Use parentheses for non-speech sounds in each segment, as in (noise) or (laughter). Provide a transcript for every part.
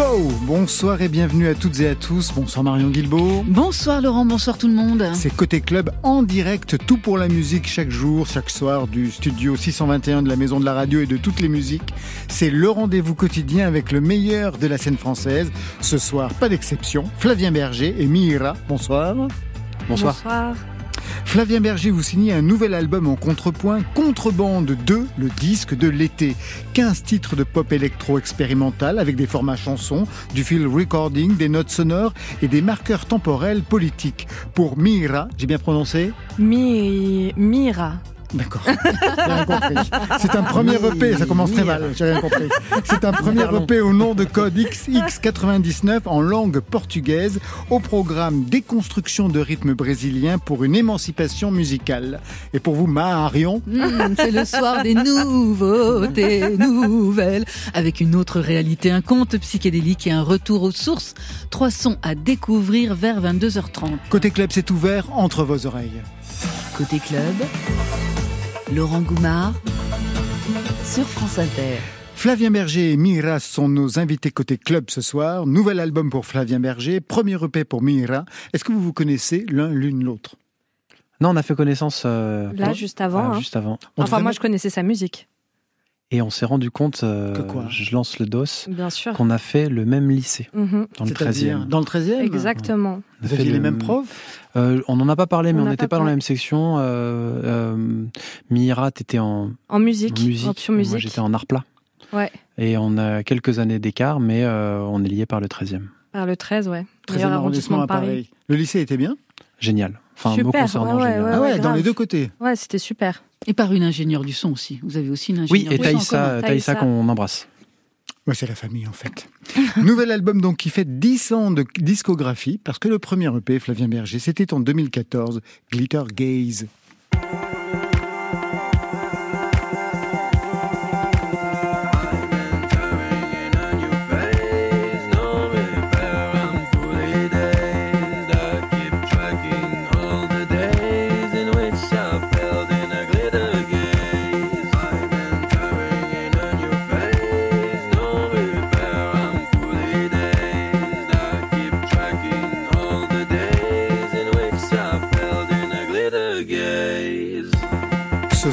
Go. Bonsoir et bienvenue à toutes et à tous. Bonsoir Marion Guilbault. Bonsoir Laurent, bonsoir tout le monde. C'est Côté Club en direct, tout pour la musique chaque jour, chaque soir du studio 621 de la Maison de la Radio et de toutes les musiques. C'est le rendez-vous quotidien avec le meilleur de la scène française. Ce soir, pas d'exception, Flavien Berger et Mira. Bonsoir. Bonsoir. Bonsoir. Flavien Berger, vous signez un nouvel album en contrepoint, Contrebande 2, le disque de l'été. 15 titres de pop électro expérimental avec des formats chansons, du field recording, des notes sonores et des marqueurs temporels politiques. Pour Mira, j'ai bien prononcé? Mira. D'accord. C'est un premier EP, ça commence très mal, j'ai rien compris. C'est un premier EP au nom de code XX99 en langue portugaise au programme Déconstruction de rythme brésilien pour une émancipation musicale. Et pour vous, Marion hmm, C'est le soir des nouveautés nouvelles avec une autre réalité, un conte psychédélique et un retour aux sources. Trois sons à découvrir vers 22h30. Côté club, c'est ouvert entre vos oreilles. Côté club, Laurent Goumard sur France Inter. Flavien Berger et Mira sont nos invités côté club ce soir. Nouvel album pour Flavien Berger, premier EP pour Mira. Est-ce que vous vous connaissez l'un l'une l'autre? Non, on a fait connaissance euh, là juste avant. Hein. Juste avant. enfin, moi, je connaissais sa musique. Et on s'est rendu compte, euh, que quoi je lance le dos, Bien sûr. qu'on a fait le même lycée, mhm. dans le 13e. Dans le 13e Exactement. Vous aviez les mêmes profs euh, On n'en a pas parlé, mais on n'était pas, dans la même section. Euh, euh, Mira, t'étais en, En musique. en musique. Option et musique. Moi, j'étais en art plat. Ouais. Et on a quelques années d'écart, mais euh, on est liés par le 13e. Par le 13, ouais. 13e Meilleur arrondissement à Paris. Le lycée était bien Génial. Enfin, Super, me concernant, ouais, ouais. Ah ouais, dans grave. les deux côtés. Ouais, c'était super. Et par une ingénieure du son aussi. Vous avez aussi une Oui, ingénieure et du son commun. Taïsa Taïsa. qu'on embrasse. Ouais, c'est la famille en fait. (laughs) Nouvel album donc qui fait 10 ans de discographie parce que le premier EP Flavien Berger c'était en 2014, Glitter Gaze.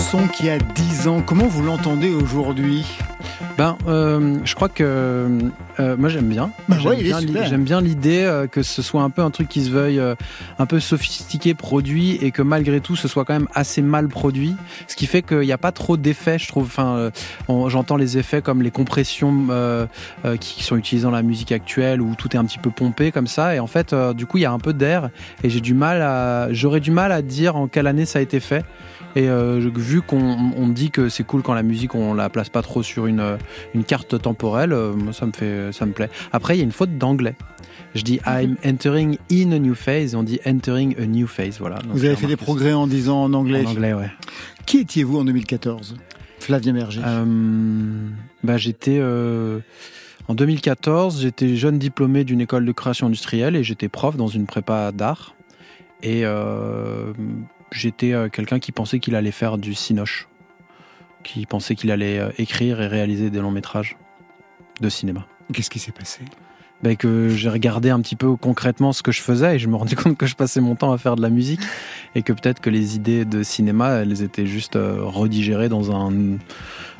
Ce son qui a 10 ans, comment vous l'entendez aujourd'hui? Ben, euh, je crois que euh, moi j'aime bien. Bah J'aime ouais, bien, l'idée euh, que ce soit un peu un truc qui se veuille euh, un peu sophistiqué, produit, et que malgré tout ce soit quand même assez mal produit. Ce qui fait qu'il n'y a pas trop d'effets, je trouve. Enfin, euh, j'entends les effets comme les compressions euh, euh, qui sont utilisées dans la musique actuelle où tout est un petit peu pompé comme ça. Et en fait, euh, du coup, il y a un peu d'air, et j'ai du mal à, j'aurais du mal à dire en quelle année ça a été fait. Et euh, vu qu'on on dit que c'est cool quand la musique on la place pas trop sur une, euh, une carte temporelle, euh, moi ça me fait ça me plaît. Après il y a une faute d'anglais. Je dis I'm entering in a new phase, on dit entering a new phase. Voilà. Donc, Vous avez fait des progrès en disant en anglais. En anglais, ouais. Qui étiez-vous en 2014 Flavien Berger. Euh, bah j'étais euh, en 2014, j'étais jeune diplômé d'une école de création industrielle et j'étais prof dans une prépa d'art. Et euh, j'étais euh, quelqu'un qui pensait qu'il allait faire du cinoche, qui pensait qu'il allait euh, écrire et réaliser des longs métrages de cinéma. Qu'est-ce qui s'est passé? Ben, que j'ai regardé un petit peu concrètement ce que je faisais et je me rendais compte que je passais mon temps à faire de la musique et que peut-être que les idées de cinéma, elles étaient juste euh, redigérées dans un,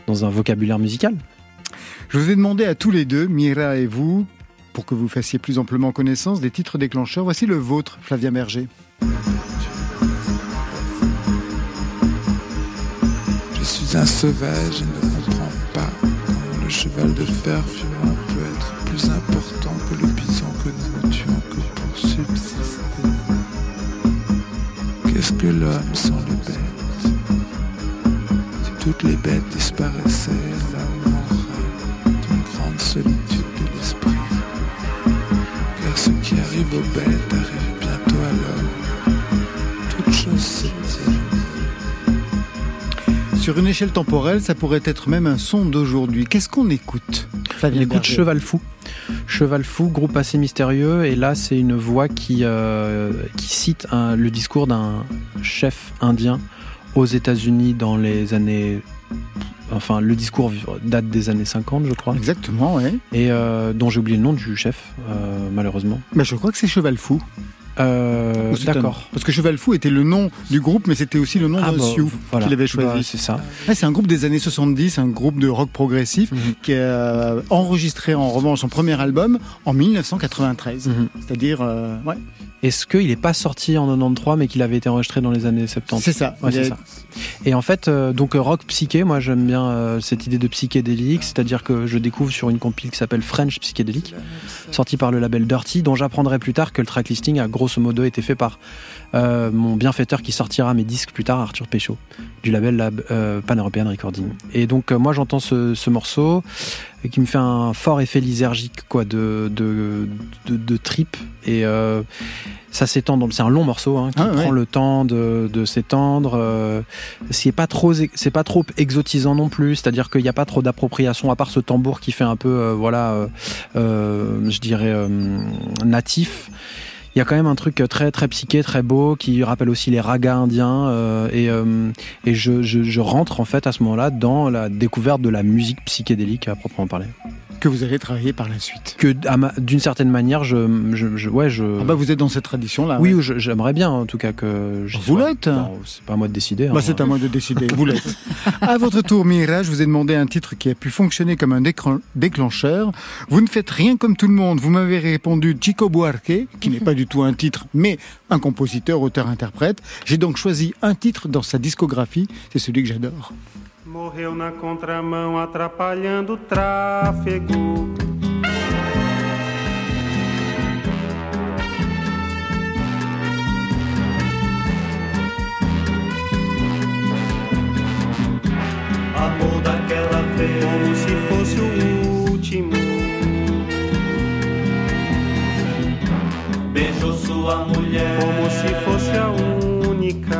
dans un vocabulaire musical. Je vous ai demandé à tous les deux, Mira et vous, pour que vous fassiez plus amplement connaissance des titres déclencheurs. Voici le vôtre, Flavien Berger. Un sauvage et ne comprends pas comment le cheval de fer fumant peut être plus important que le bison que nous tuons que pour subsister. Qu'est-ce que l'homme sans les bêtes? Si toutes les bêtes disparaissaient, l'homme mourrait d'une grande solitude de l'esprit. Car ce qui arrive aux bêtes Sur une échelle temporelle, ça pourrait être même un son d'aujourd'hui. Qu'est-ce qu'on écoute Flavien On écoute Berger. Cheval Fou. Cheval Fou, groupe assez mystérieux, et là c'est une voix qui, euh, qui cite un- le discours d'un chef indien aux États-Unis dans les années. Enfin, le discours date des années 50, je crois, Exactement, oui. et euh, dont j'ai oublié le nom du chef, euh, malheureusement. Mais je crois que c'est Cheval Fou. Euh, un- D'accord. Parce que Cheval Fou était le nom du groupe, mais c'était aussi le nom Ah, d'un bah, voilà. qu'il avait choisi. Bah, c'est ça. C'est un groupe des années 70, un groupe de rock progressif Mhm. qui a enregistré en revanche son premier album en 1993. Mhm. C'est-à-dire, euh, ouais, Est-ce qu'il n'est pas sorti en 93, mais qu'il avait été enregistré dans les années 70 c'est ça. Ouais, Il c'est a- ça. Et en fait, euh, donc rock psyché, moi j'aime bien cette idée de psychédélique, c'est-à-dire que je découvre sur une compile qui s'appelle French Psychédélique, sortie par le label Dirty, dont j'apprendrai plus tard que le tracklisting a grosso modo été fait par euh, mon bienfaiteur qui sortira mes disques plus tard, Arthur Péchaud, du label Lab, euh, Pan European Recording. Et donc euh, moi j'entends ce, ce morceau euh, qui me fait un fort effet lysergique quoi, de, de, de, de trip et euh, ça s'étend c'est un long morceau hein, qui Ah, ouais. prend le temps de, de s'étendre euh, c'est pas trop c'est pas trop exotisant non plus c'est-à-dire qu'il n'y a pas trop d'appropriation à part ce tambour qui fait un peu euh, voilà je dirais euh, natif il y a quand même un truc très très psyché, très beau, qui rappelle aussi les ragas indiens. euh, et euh, et je, je rentre en fait à ce moment-là dans la découverte de la musique psychédélique à proprement parler. Que vous allez travailler par la suite. Que d'une certaine manière, je, je, je- ouais, je. Ah bah vous êtes dans cette tradition-là. oui, ouais. je- j'aimerais bien en tout cas que. j'y Vous l'êtes. C'est pas à moi de décider. Bah, hein. c'est à moi de décider. Vous l'êtes. (laughs) À votre tour, Mira, je vous ai demandé un titre qui a pu fonctionner comme un déclencheur. Vous ne faites rien comme tout le monde. Vous m'avez répondu Chico Buarque, qui n'est pas du tout un titre, mais un compositeur, auteur-interprète. J'ai donc choisi un titre dans sa discographie. C'est celui que j'adore. Morreu na contramão atrapalhando o tráfego. Amor daquela vez, como se fosse o último. Beijou sua mulher, como se fosse a única.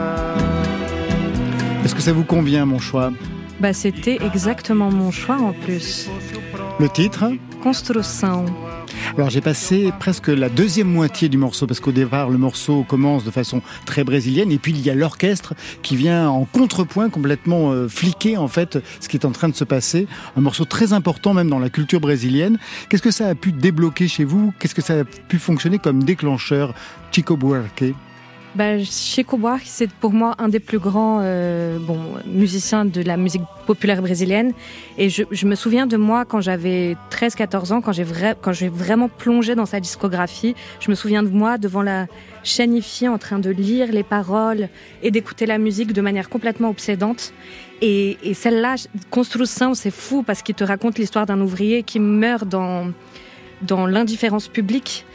Est-ce que ça vous convient, mon choix Bah, c'était exactement mon choix en plus. Le titre Construção. Alors j'ai passé presque la deuxième moitié du morceau parce qu'au départ le morceau commence de façon très brésilienne et puis il y a l'orchestre qui vient en contrepoint complètement euh, fliquer en fait ce qui est en train de se passer. Un morceau très important même dans la culture brésilienne. Qu'est-ce que ça a pu débloquer chez vous? Qu'est-ce que ça a pu fonctionner comme déclencheur? Chico Buarque Bah, Buarque, c'est pour moi un des plus grands euh, bon, musiciens de la musique populaire brésilienne. Et je, je me souviens de moi quand j'avais 13-14 ans, quand j'ai vrai, quand j'ai vraiment plongé dans sa discographie. Je me souviens de moi devant la chaîne IFI en train de lire les paroles et d'écouter la musique de manière complètement obsédante. Et, et celle-là, Construção, c'est fou parce qu'il te raconte l'histoire d'un ouvrier qui meurt dans, dans l'indifférence publique.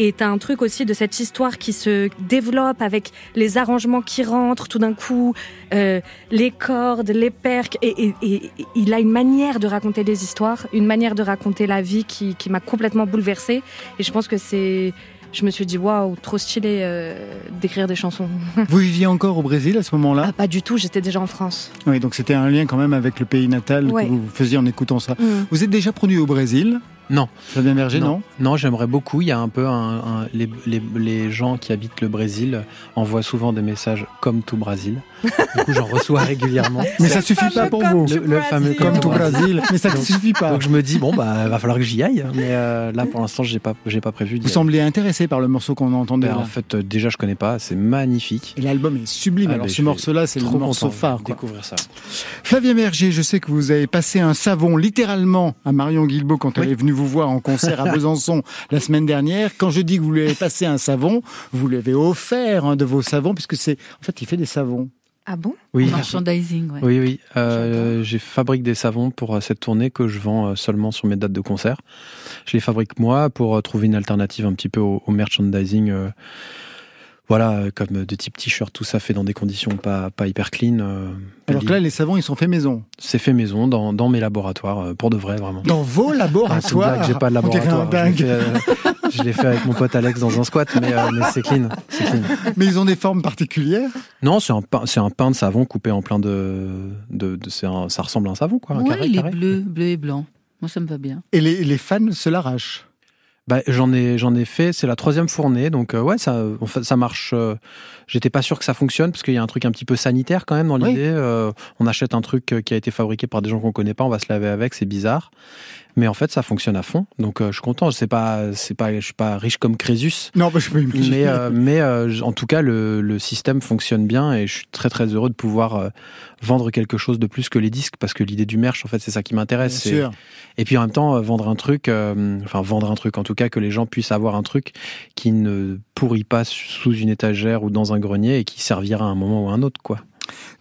Et t'as un truc aussi de cette histoire qui se développe avec les arrangements qui rentrent tout d'un coup, euh, les cordes, les perques. Et, et- et- et il a une manière de raconter les histoires, une manière de raconter la vie qui, qui m'a complètement bouleversée. Et je pense que c'est. Je me suis dit, waouh, trop stylé euh, d'écrire des chansons. (laughs) Vous viviez encore au Brésil à ce moment-là? Ah, pas du tout, j'étais déjà en France. Oui, donc c'était un lien quand même avec le pays natal Ouais. que vous faisiez en écoutant ça. Mm. Vous êtes déjà produit au Brésil? Non. Fabien Berger, non, Non, j'aimerais beaucoup. Il y a un peu un, un- les, les, les gens qui habitent le Brésil envoient souvent des messages comme tout Brésil. Du coup, j'en reçois régulièrement. (laughs) Mais ça suffit pas pour vous. Le, le fameux Comme tout Brésil, mais ça ne Donc- suffit pas. Donc je me dis bon bah va falloir que j'y aille. Mais euh, là pour l'instant j'ai pas j'ai pas prévu. d'y Vous semblez intéressé par le morceau qu'on entendait Ben, là. en fait euh, déjà je connais pas. C'est magnifique. Et l'album est sublime. Ah, Alors ce morceau-là, c'est le morceau phare. de quoi. découvrir ça. Flavien Berger, je sais que vous avez passé un savon littéralement à Marion Guilbault quand elle est venue vous voir en concert à (laughs) Besançon la semaine dernière. Quand je dis que vous lui avez passé un savon, vous lui avez offert un de vos savons puisque c'est en fait il fait des savons. Ah bon? Oui. Merchandising, ouais. Oui, oui. Euh, j'ai fabrique des savons pour euh, cette tournée que je vends euh, seulement sur mes dates de concert. Je les fabrique moi pour euh, trouver une alternative un petit peu au, au merchandising. euh, voilà, euh, comme de type t-shirt, tout ça fait dans des conditions pas, pas hyper clean. euh, Alors que là, les savons, ils sont faits maison. c'est fait maison dans, dans mes laboratoires, euh, pour de vrai, vraiment. Dans vos Ah, c'est une laboratoires. blague, j'ai pas de laboratoire. Je l'ai fait, euh, je l'ai fait avec mon pote Alex dans un squat, mais, euh, mais c'est clean, c'est clean. Mais ils ont des formes particulières? Non, c'est un pain, c'est un pain de savon coupé en plein de, de, de- un- ça ressemble à un savon quoi. un Ouais, carré, il est bleu, bleu et blanc. Moi, ça me va bien. Et les, les fans se l'arrachent. Bah, j'en ai j'en ai fait, c'est la troisième fournée, donc euh, ouais ça ça marche. euh, J'étais pas sûr que ça fonctionne parce qu'il y a un truc un petit peu sanitaire quand même dans Oui. l'idée. Euh, on achète un truc euh, qui a été fabriqué par des gens qu'on connaît pas, on va se laver avec, c'est bizarre. Mais en fait ça fonctionne à fond, donc euh, je suis content. C'est pas c'est pas je suis pas riche comme Crésus, Non, bah, je peux imaginer. mais euh, mais euh, en tout cas le, le système fonctionne bien et je suis très très heureux de pouvoir vendre quelque chose de plus que les disques parce que l'idée du merch en fait c'est ça qui m'intéresse. sûr. et puis en même temps, vendre un truc, enfin vendre un truc, en tout cas que les gens puissent avoir un truc qui ne pourrit pas sous une étagère ou dans un grenier et qui servira à un moment ou à un autre, quoi.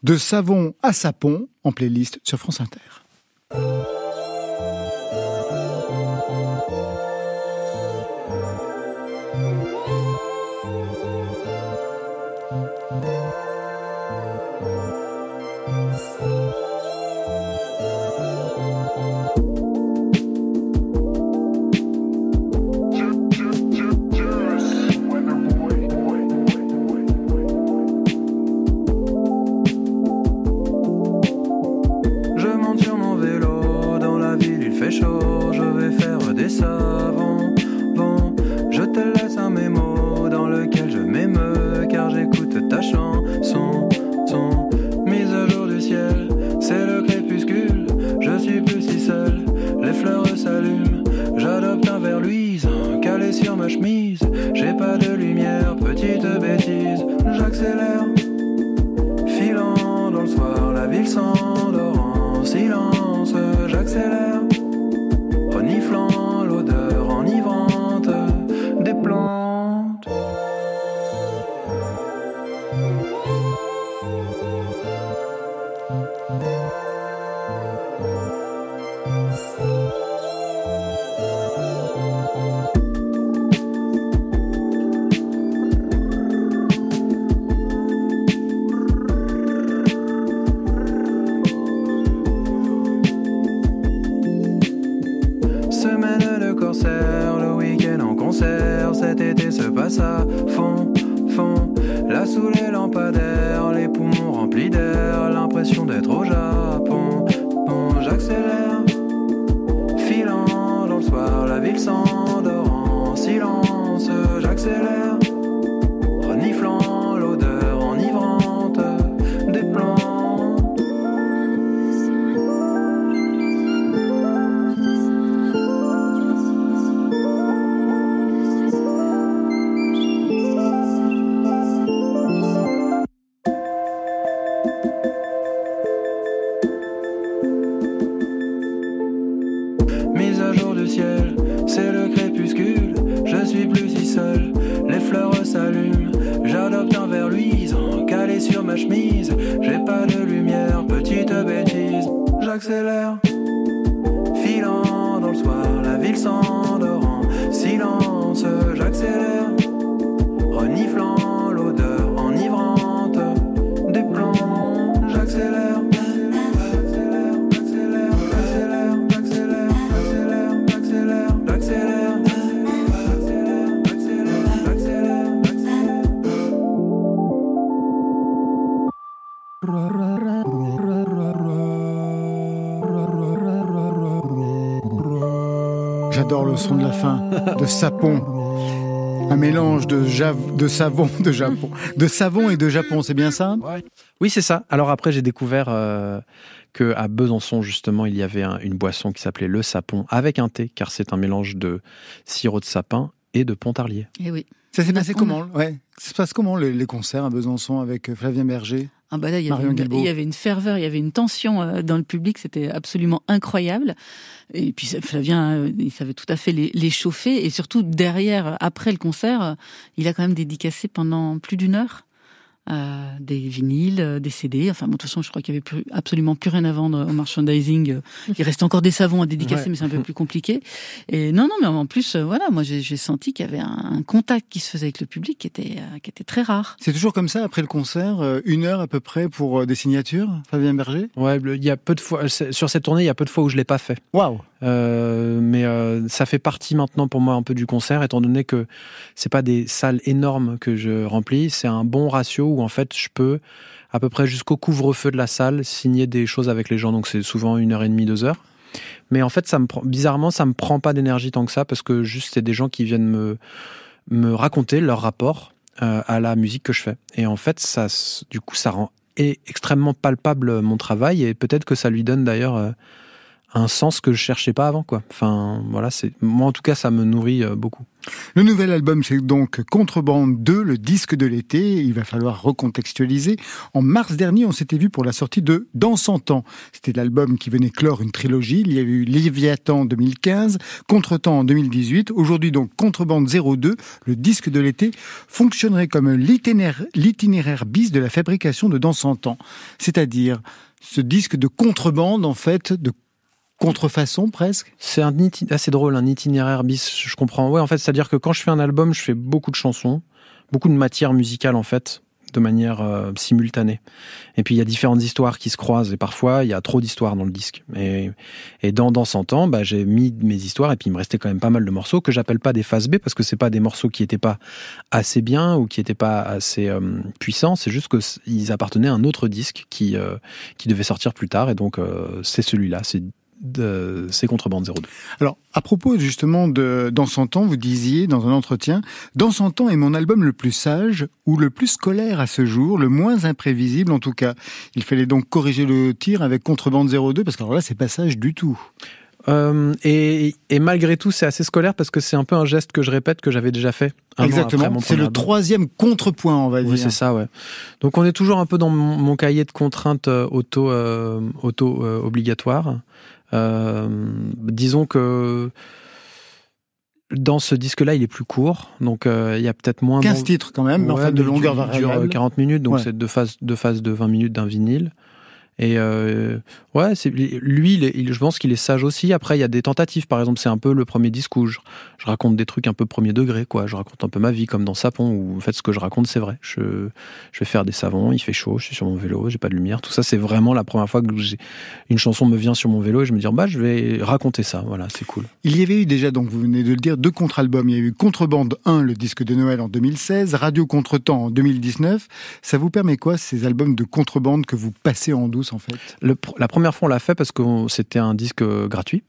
De savon à sapon en playlist sur France Inter. Le week-end en concert, cet été se passe à fond, fond. Là sous les lampadaires, les poumons remplis d'air, l'impression d'être au Japon. Bon, j'accélère, filant dans le soir, la ville s'endort en silence. Son de la fin de sapon. Un mélange de, jav- de savon, de Japon, de savon et de Japon, c'est bien ça? Oui, c'est ça. Alors après, j'ai découvert euh, que à Besançon, justement, il y avait un- une boisson qui s'appelait le sapon avec un thé, car c'est un mélange de sirop de sapin et de pontarlier. Et oui. Ça s'est passé On a- comment? Ouais. Ça se passe comment les, les concerts à Besançon avec euh, Flavien Berger? Ah bah là, il y, avait une, Guilbault. il y avait une ferveur, il y avait une tension euh, dans le public, c'était absolument incroyable. Et puis Flavien, euh, il savait tout à fait les, les chauffer. Et surtout, derrière, après le concert, euh, il a quand même dédicacé pendant plus d'une heure euh, des vinyles, euh, des CD. Enfin, bon, de toute façon, je crois qu'il y avait plus, absolument plus rien à vendre au merchandising. Euh, Il reste encore des savons à dédicacer, Ouais. mais c'est un peu plus compliqué. Et non, non, mais en plus, euh, voilà, moi, j'ai j'ai senti qu'il y avait un, un contact qui se faisait avec le public qui était, euh, qui était très rare. C'est toujours comme ça après le concert, euh, une heure à peu près pour euh, des signatures, Flavien Berger? Ouais, il y a peu de fois sur cette tournée, il y a peu de fois où je l'ai pas fait. Waouh Euh, mais euh, ça fait partie maintenant pour moi un peu du concert, étant donné que c'est pas des salles énormes que je remplis, c'est un bon ratio où en fait je peux à peu près jusqu'au couvre-feu de la salle signer des choses avec les gens, donc c'est souvent une heure et demie, deux heures. Mais en fait, ça me bizarrement, ça me prend pas d'énergie tant que ça parce que juste c'est des gens qui viennent me me raconter leur rapport euh, à la musique que je fais. Et en fait, ça, du coup, ça rend é- extrêmement palpable mon travail et peut-être que ça lui donne d'ailleurs un sens que je cherchais pas avant, quoi. Enfin, voilà, c'est moi en tout cas, ça me nourrit euh, beaucoup. Le nouvel album, c'est donc Contrebande 2, le disque de l'été. Il va falloir recontextualiser. En mars dernier, on s'était vu pour la sortie de Dans 100 ans. C'était l'album qui venait clore une trilogie. Il y a eu Léviathan en 2015, Contretemps en 2018. Aujourd'hui, donc, Contrebande 02, le disque de l'été, fonctionnerait comme l'itinéraire l'itinéraire bis de la fabrication de Dans 100 ans. C'est-à-dire ce disque de contrebande, en fait, de contrefaçon presque? C'est assez drôle, un itinéraire bis. Je comprends. Ouais, en fait, c'est-à-dire que quand je fais un album, je fais beaucoup de chansons, beaucoup de matière musicale en fait, de manière euh, simultanée. Et puis il y a différentes histoires qui se croisent et parfois il y a trop d'histoires dans le disque. Et, et dans dans 100 ans, bah, j'ai mis mes histoires et puis il me restait quand même pas mal de morceaux que j'appelle pas des phases B parce que c'est pas des morceaux qui étaient pas assez bien ou qui étaient pas assez euh, puissants. C'est juste que c- ils appartenaient à un autre disque qui euh, qui devait sortir plus tard et donc euh, c'est celui-là. C'est de- c'est Contrebande 02. Alors, à propos justement de Dans 100 ans, vous disiez dans un entretien, Dans 100 ans est mon album le plus sage ou le plus scolaire à ce jour, le moins imprévisible en tout cas. Il fallait donc corriger le tir avec Contrebande 02 parce que alors là, c'est pas sage du tout. Euh, et, et malgré tout, c'est assez scolaire parce que c'est un peu un geste que je répète que j'avais déjà fait. Exactement. C'est le troisième contrepoint, on va Oui, dire. c'est ça, ouais. Donc on est toujours un peu dans mon, mon cahier de contraintes euh, auto euh, auto euh, obligatoire. Euh, disons que dans ce disque-là, il est plus court, donc euh, il y a peut-être moins 15 d'en- titres quand même, mais en Ouais, fait de longueur il dure- il dure variable. 40 minutes, donc Ouais. c'est deux phases, deux phases de 20 minutes d'un vinyle. Et euh, ouais, c'est lui, il est- il- je pense qu'il est sage aussi. Après, il y a des tentatives. Par exemple, c'est un peu le premier disque où je, je raconte des trucs un peu premier degré, quoi. Je raconte un peu ma vie, comme dans Sapon, où en fait, ce que je raconte, c'est vrai. Je, je vais faire des savons, il fait chaud, je suis sur mon vélo, j'ai pas de lumière. Tout ça, c'est vraiment la première fois que une chanson me vient sur mon vélo et je me dis, bah, je vais raconter ça. Voilà, c'est cool. Il y avait eu déjà, donc vous venez de le dire, deux contre-albums. Il y a eu Contrebande 1, le disque de Noël en 2016, Radio Contretemps en 2019. Ça vous permet quoi, ces albums de contrebande que vous passez en douce en fait? Le la première fois, on l'a fait parce que c'était un disque euh, gratuit.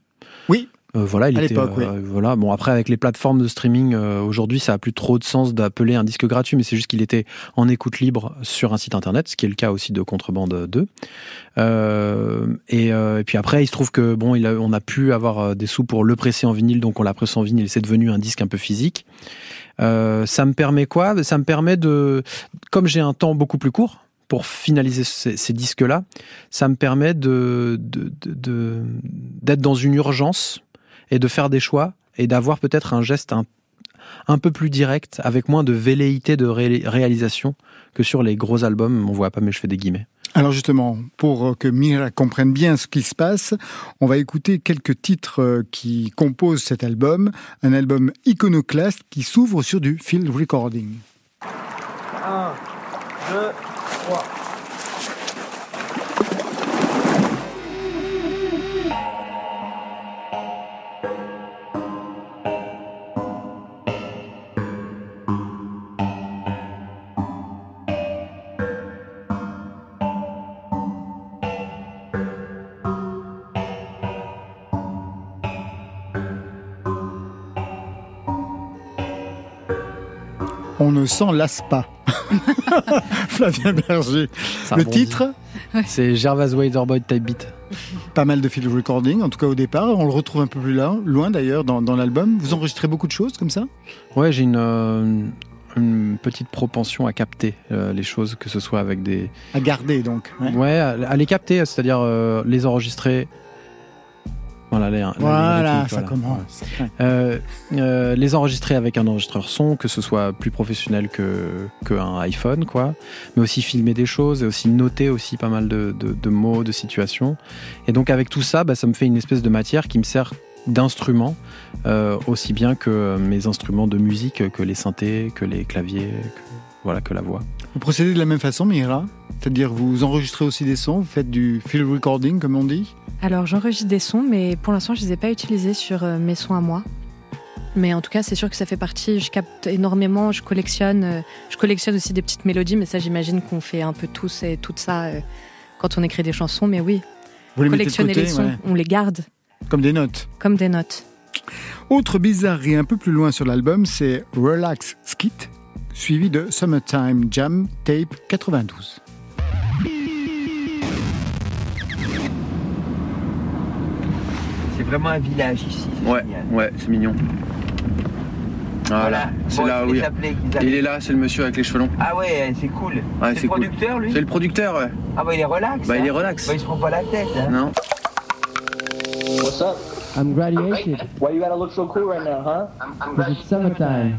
Oui. Euh, voilà, il À était, l'époque, oui. euh, voilà. Bon, après, avec les plateformes de streaming, euh, aujourd'hui, ça a plus trop de sens d'appeler un disque gratuit, mais c'est juste qu'il était en écoute libre sur un site internet, ce qui est le cas aussi de Contrebande 2. Euh, et, euh, et puis après, il se trouve que bon, il a- on a pu avoir euh, des sous pour le presser en vinyle, donc on l'a pressé en vinyle, c'est devenu un disque un peu physique. Euh, ça me permet quoi? Ça me permet de, comme j'ai un temps beaucoup plus court pour finaliser ces, ces disques-là, ça me permet de de- de- de- d'être dans une urgence et de faire des choix et d'avoir peut-être un geste un, un peu plus direct, avec moins de velléité de ré- réalisation que sur les gros albums. On voit pas, mais je fais des guillemets. Alors justement, pour que Mira comprenne bien ce qui se passe, on va écouter quelques titres euh, qui composent cet album, un album iconoclaste qui s'ouvre sur du field recording. 1, 2, 3. On ne s'en lasse pas. (laughs) Flavien Berger. Ça Le rebondit. titre, C'est Gervas Waderboy Type Beat. pas mal de field recording, en tout cas au départ. On le retrouve un peu plus là, loin d'ailleurs dans, dans l'album. Vous enregistrez beaucoup de choses comme ça? Ouais, j'ai une, euh, une petite propension à capter euh, les choses, que ce soit avec des. À garder donc. ouais. Ouais, à, à les capter, c'est-à-dire euh, les enregistrer. Voilà, les, ça voilà. commence. Ouais. Euh, euh, les enregistrer avec un enregistreur son, que ce soit plus professionnel que qu'un iPhone, quoi. Mais aussi filmer des choses et aussi noter aussi pas mal de, de, de mots, de situations. Et donc avec tout ça, bah, ça me fait une espèce de matière qui me sert d'instrument, euh, aussi bien que mes instruments de musique, que les synthés, que les claviers, que, voilà, que la voix. Vous procédez de la même façon, Mira C'est-à-dire vous enregistrez aussi des sons, vous faites du field recording comme on dit Alors j'enregistre des sons, mais pour l'instant je les ai pas utilisés sur euh, mes sons à moi. Mais en tout cas, c'est sûr que ça fait partie. Je capte énormément, je collectionne. euh, je collectionne aussi des petites mélodies, mais ça, j'imagine qu'on fait un peu tous et tout ça euh, quand on écrit des chansons. Mais oui, Vous les collectionner côté les sons, ouais. on les garde. Comme des notes. comme des notes. Autre bizarrerie un peu plus loin sur l'album, c'est Relax Skit, suivi de Summertime Jam Tape 92. C'est vraiment un village ici. c'est Ouais, génial. ouais, c'est mignon. Voilà, c'est Bon, là il où il, il est là, c'est le monsieur avec les cheveux longs. Ah ouais, c'est cool. Ouais, c'est c'est le cool. producteur, lui C'est le producteur, ouais. Ah bah il est relax. Bah, il hein. est relax. Bah, il se prend pas la tête. Hein. Non What's up? I'm graduated Why you gotta look so cool right now, huh? because it's summertime?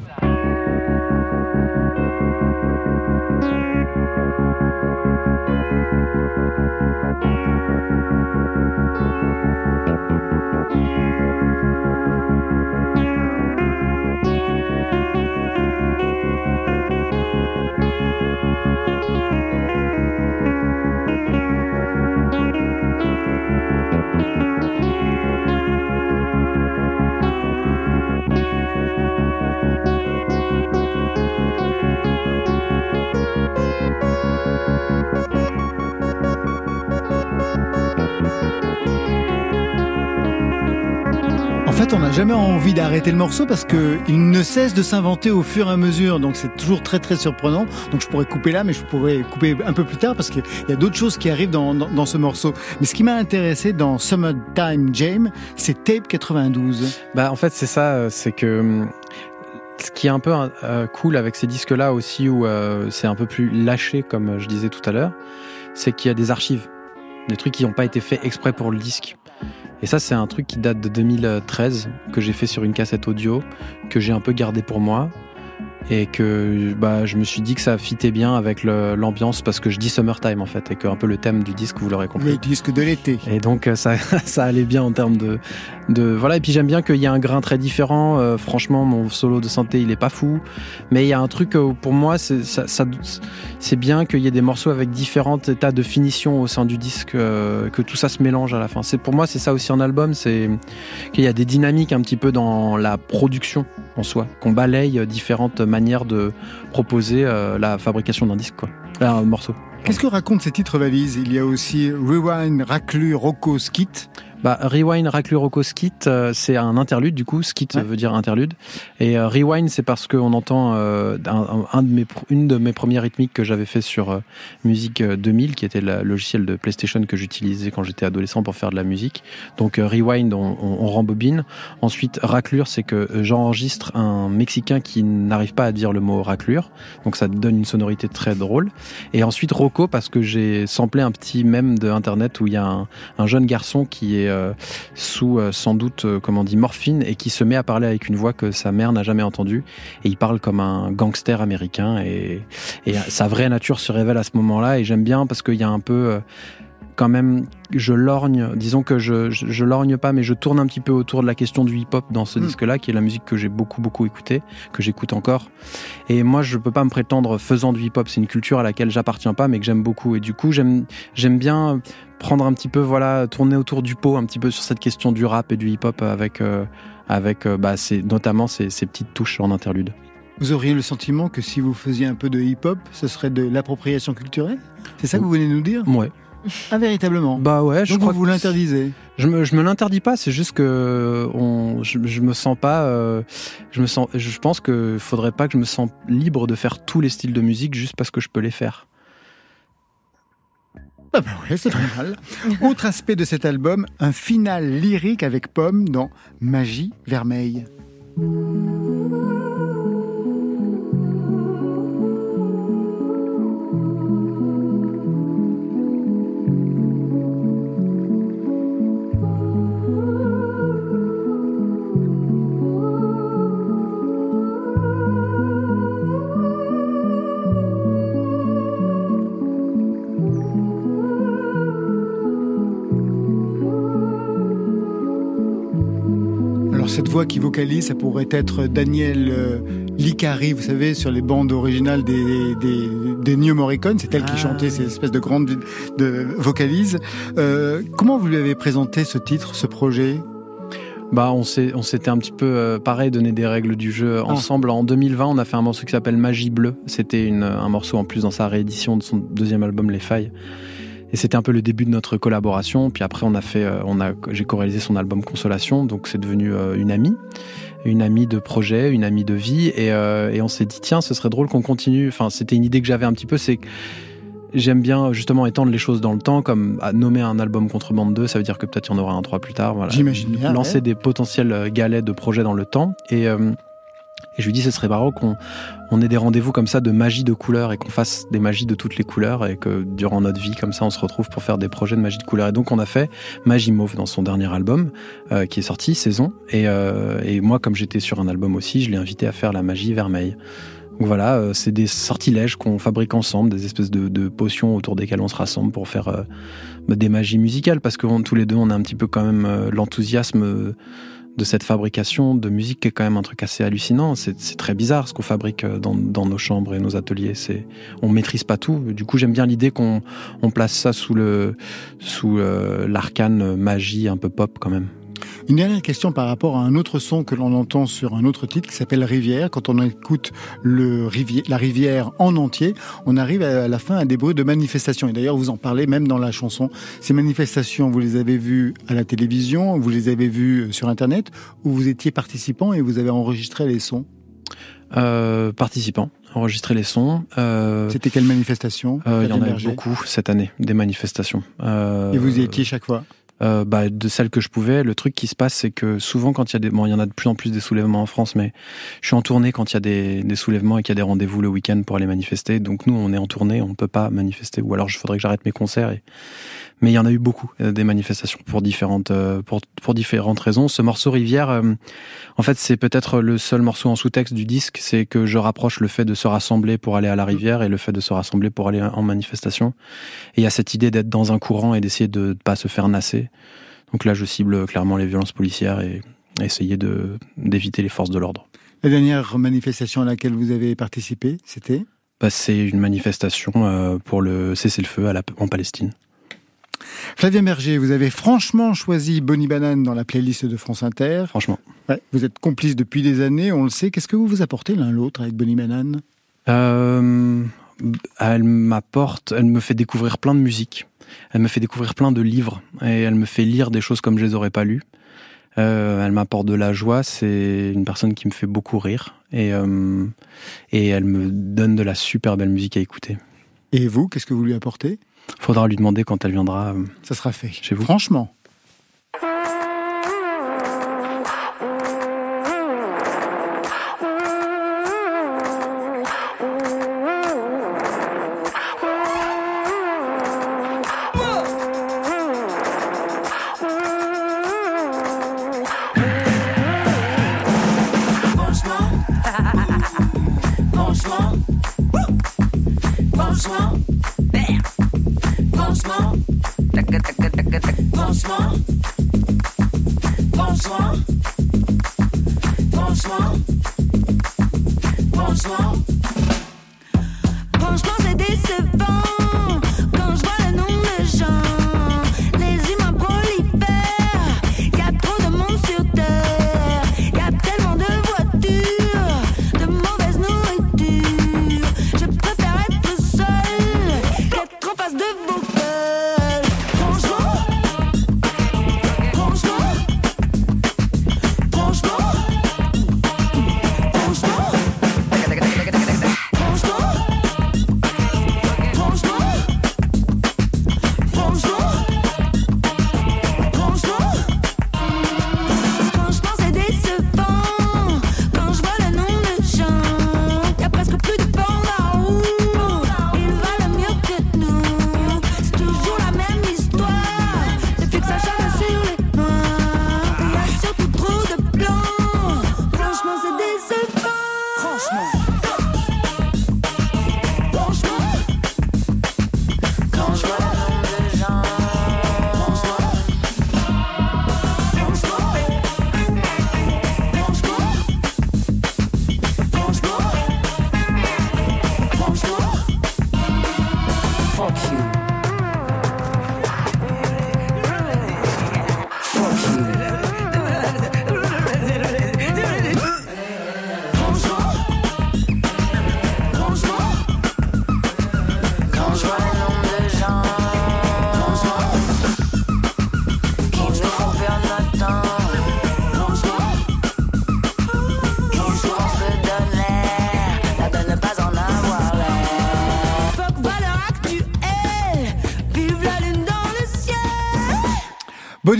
Fait, on n'a jamais envie d'arrêter le morceau parce que il ne cesse de s'inventer au fur et à mesure. Donc c'est toujours très très surprenant. Donc je pourrais couper là, mais je pourrais couper un peu plus tard parce qu'il y a d'autres choses qui arrivent dans, dans, dans ce morceau. Mais ce qui m'a intéressé dans Summertime Jam, c'est Tape 92. Bah en fait c'est ça, euh, c'est que hum, ce qui est un peu euh, cool avec ces disques-là aussi où euh, c'est un peu plus lâché comme je disais tout à l'heure, c'est qu'il y a des archives, des trucs qui n'ont pas été faits exprès pour le disque. Et ça c'est un truc qui date de 2013 que j'ai fait sur une cassette audio que j'ai un peu gardé pour moi et que bah, je me suis dit que ça fitait bien avec l'ambiance parce que je dis summertime en fait et que un peu le thème du disque vous l'aurez compris. Le disque de l'été. Et donc euh, ça, (laughs) ça allait bien en termes de, de voilà. Et puis j'aime bien qu'il y a un grain très différent. Euh, franchement, mon solo de santé, il est pas fou, mais il y a un truc euh, pour moi, c'est ça, ça- c'est bien qu'il y ait des morceaux avec différents états de finition au sein du disque, euh, que tout ça se mélange à la fin. C'est pour moi, c'est ça aussi en album, c'est qu'il y a des dynamiques un petit peu dans la production en soi, qu'on balaye différentes manières de proposer euh, la fabrication d'un disque, quoi, un morceau. Qu'est-ce que raconte ces titres valises? Il y a aussi Rewind, Raclu, Rocco, Skit. Bah, Rewind Raclu Rocco Skit, euh, c'est un interlude du coup. Skit Ouais. veut dire interlude. Et euh, Rewind, c'est parce qu'on entend euh, un, un de mes, pr- une de mes premières rythmiques que j'avais fait sur euh, Musique euh, 2000, qui était le logiciel de PlayStation que j'utilisais quand j'étais adolescent pour faire de la musique. Donc euh, Rewind, on, on, on rembobine. Ensuite, raclure, c'est que j'enregistre un Mexicain qui n'arrive pas à dire le mot raclure. Donc ça donne une sonorité très drôle. Et ensuite Rocco, parce que j'ai samplé un petit mème de Internet où il y a un, un jeune garçon qui est euh, sous euh, sans doute, euh, comment on dit, morphine et qui se met à parler avec une voix que sa mère n'a jamais entendue. Et il parle comme un gangster américain et, et sa vraie nature se révèle à ce moment-là. Et j'aime bien parce qu'il y a un peu... quand même, je lorgne, disons que je, je, je lorgne pas, mais je tourne un petit peu autour de la question du hip-hop dans ce Mm. disque-là, qui est la musique que j'ai beaucoup, beaucoup écoutée, que j'écoute encore. Et moi, je peux pas me prétendre faisant du hip-hop. C'est une culture à laquelle j'appartiens pas, mais que j'aime beaucoup. Et du coup, j'aime, bien prendre un petit peu, voilà, tourner autour du pot, un petit peu sur cette question du rap et du hip-hop avec, euh, avec, euh, bah, c'est notamment ces, ces petites touches en interlude. Vous auriez le sentiment que si vous faisiez un peu de hip-hop, ce serait de l'appropriation culturelle? C'est ça que vous venez nous dire? Ouais. Ah, véritablement Bah ouais, je Donc crois vous vous que- l'interdisez Je me, je me l'interdis pas, c'est juste que on, je, je me sens pas, euh, je me sens, je pense que faudrait pas que je me sente libre de faire tous les styles de musique juste parce que je peux les faire. Ah bah ouais, c'est normal. (laughs) Autre aspect de cet album, un final lyrique avec Pomme dans Magie Vermeille. Alors cette voix qui vocalise, ça pourrait être Daniel euh, Licari, vous savez, sur les bandes originales des, des, des New Morricone, c'est elle qui Ah, chantait ces oui. espèces de grandes de vocalises. Euh, comment vous lui avez présenté ce titre, ce projet? Bah, on s'était un petit peu euh, pareil donné des règles du jeu ensemble. En 2020, on a fait un morceau qui s'appelle Magie Bleue. C'était un morceau en plus dans sa réédition de son deuxième album Les Failles. Et c'était un peu le début de notre collaboration. Puis après, on a fait, euh, on a, j'ai co-réalisé son album Consolation, donc c'est devenu euh, une amie, une amie de projet, une amie de vie. Et, euh, et on s'est dit, tiens, ce serait drôle qu'on continue. Enfin, c'était une idée que j'avais un petit peu, c'est que j'aime bien justement étendre les choses dans le temps, comme à nommer un album Contrebande 2, ça veut dire que peut-être il y en aura un 3 plus tard. Voilà. J'imagine bien, Lancer ouais. des potentiels euh, galets de projets dans le temps. Et, euh, et je lui dis, ce serait marrant qu'on on ait des rendez-vous comme ça de magie de couleurs et qu'on fasse des magies de toutes les couleurs et que durant notre vie, comme ça, on se retrouve pour faire des projets de magie de couleurs. Et donc, on a fait Magie Mauve dans son dernier album euh, qui est sorti, Saison. Et, euh, et moi, comme j'étais sur un album aussi, je l'ai invité à faire la magie vermeille. Donc voilà, euh, c'est des sortilèges qu'on fabrique ensemble, des espèces de, de potions autour desquelles on se rassemble pour faire euh, bah, des magies musicales, parce que tous les deux, on a un petit peu quand même euh, l'enthousiasme euh, de cette fabrication de musique qui est quand même un truc assez hallucinant. C'est très bizarre ce qu'on fabrique euh, dans, nos chambres et nos ateliers. C'est on maîtrise pas tout. Du coup, j'aime bien l'idée qu'on on place ça sous euh, l'arcane magie un peu pop quand même. Une dernière question par rapport à un autre son que l'on entend sur un autre titre qui s'appelle Rivière. Quand on écoute le rivière, la rivière en entier, on arrive à la fin à des bruits de manifestations. Et d'ailleurs, vous en parlez même dans la chanson. Ces manifestations, vous les avez vues à la télévision, vous les avez vues sur Internet, ou vous étiez participant et vous avez enregistré les sons? Euh, participants, enregistrer les sons. Euh, C'était quelle manifestation? euh, Il y en a eu beaucoup cette année, des manifestations. Euh, Et vous y étiez chaque fois? Euh, bah, de celles que je pouvais. Le truc qui se passe, c'est que souvent, quand il y a des, bon, il y en a de plus en plus des soulèvements en France, mais je suis en tournée quand il y a des, des soulèvements et qu'il y a des rendez-vous le week-end pour aller manifester. Donc nous, on est en tournée, on ne peut pas manifester, ou alors il faudrait que j'arrête mes concerts. Et... Mais il y en a eu beaucoup euh, des manifestations pour différentes, euh, pour, pour différentes raisons. Ce morceau Rivière, euh, en fait, c'est peut-être le seul morceau en sous-texte du disque, c'est que je rapproche le fait de se rassembler pour aller à la rivière et le fait de se rassembler pour aller en manifestation. Et il y a cette idée d'être dans un courant et d'essayer de ne pas se faire nasser. Donc là, je cible clairement les violences policières et essayer de d'éviter les forces de l'ordre. La dernière manifestation à laquelle vous avez participé, c'était? Bah, c'est une manifestation pour le cessez-le-feu en Palestine. Flavien Berger, vous avez franchement choisi Bonnie Banane dans la playlist de France Inter. Franchement. Ouais, vous êtes complices depuis des années, on le sait. Qu'est-ce que vous vous apportez l'un l'autre avec Bonnie Banane? Euh, elle m'apporte, elle me fait découvrir plein de musique. Elle me fait découvrir plein de livres et elle me fait lire des choses comme je les aurais pas lues. Euh, elle m'apporte de la joie. C'est une personne qui me fait beaucoup rire et euh, et elle me donne de la super belle musique à écouter. Et vous, qu'est-ce que vous lui apportez? Faudra lui demander quand elle viendra. euh, Ça sera fait. Chez vous Franchement. Franchement,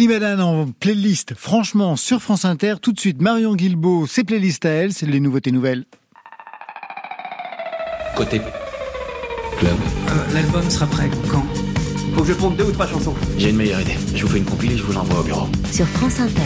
Madane en playlist, franchement, sur France Inter. Tout de suite, Marion Guilbault, ses playlists à elle, c'est les nouveautés nouvelles. Côté club. Euh, L'album sera prêt quand? Faut que je ponde deux ou trois chansons. J'ai une meilleure idée. Je vous fais une compilée, je vous l'envoie au bureau. Sur France Inter.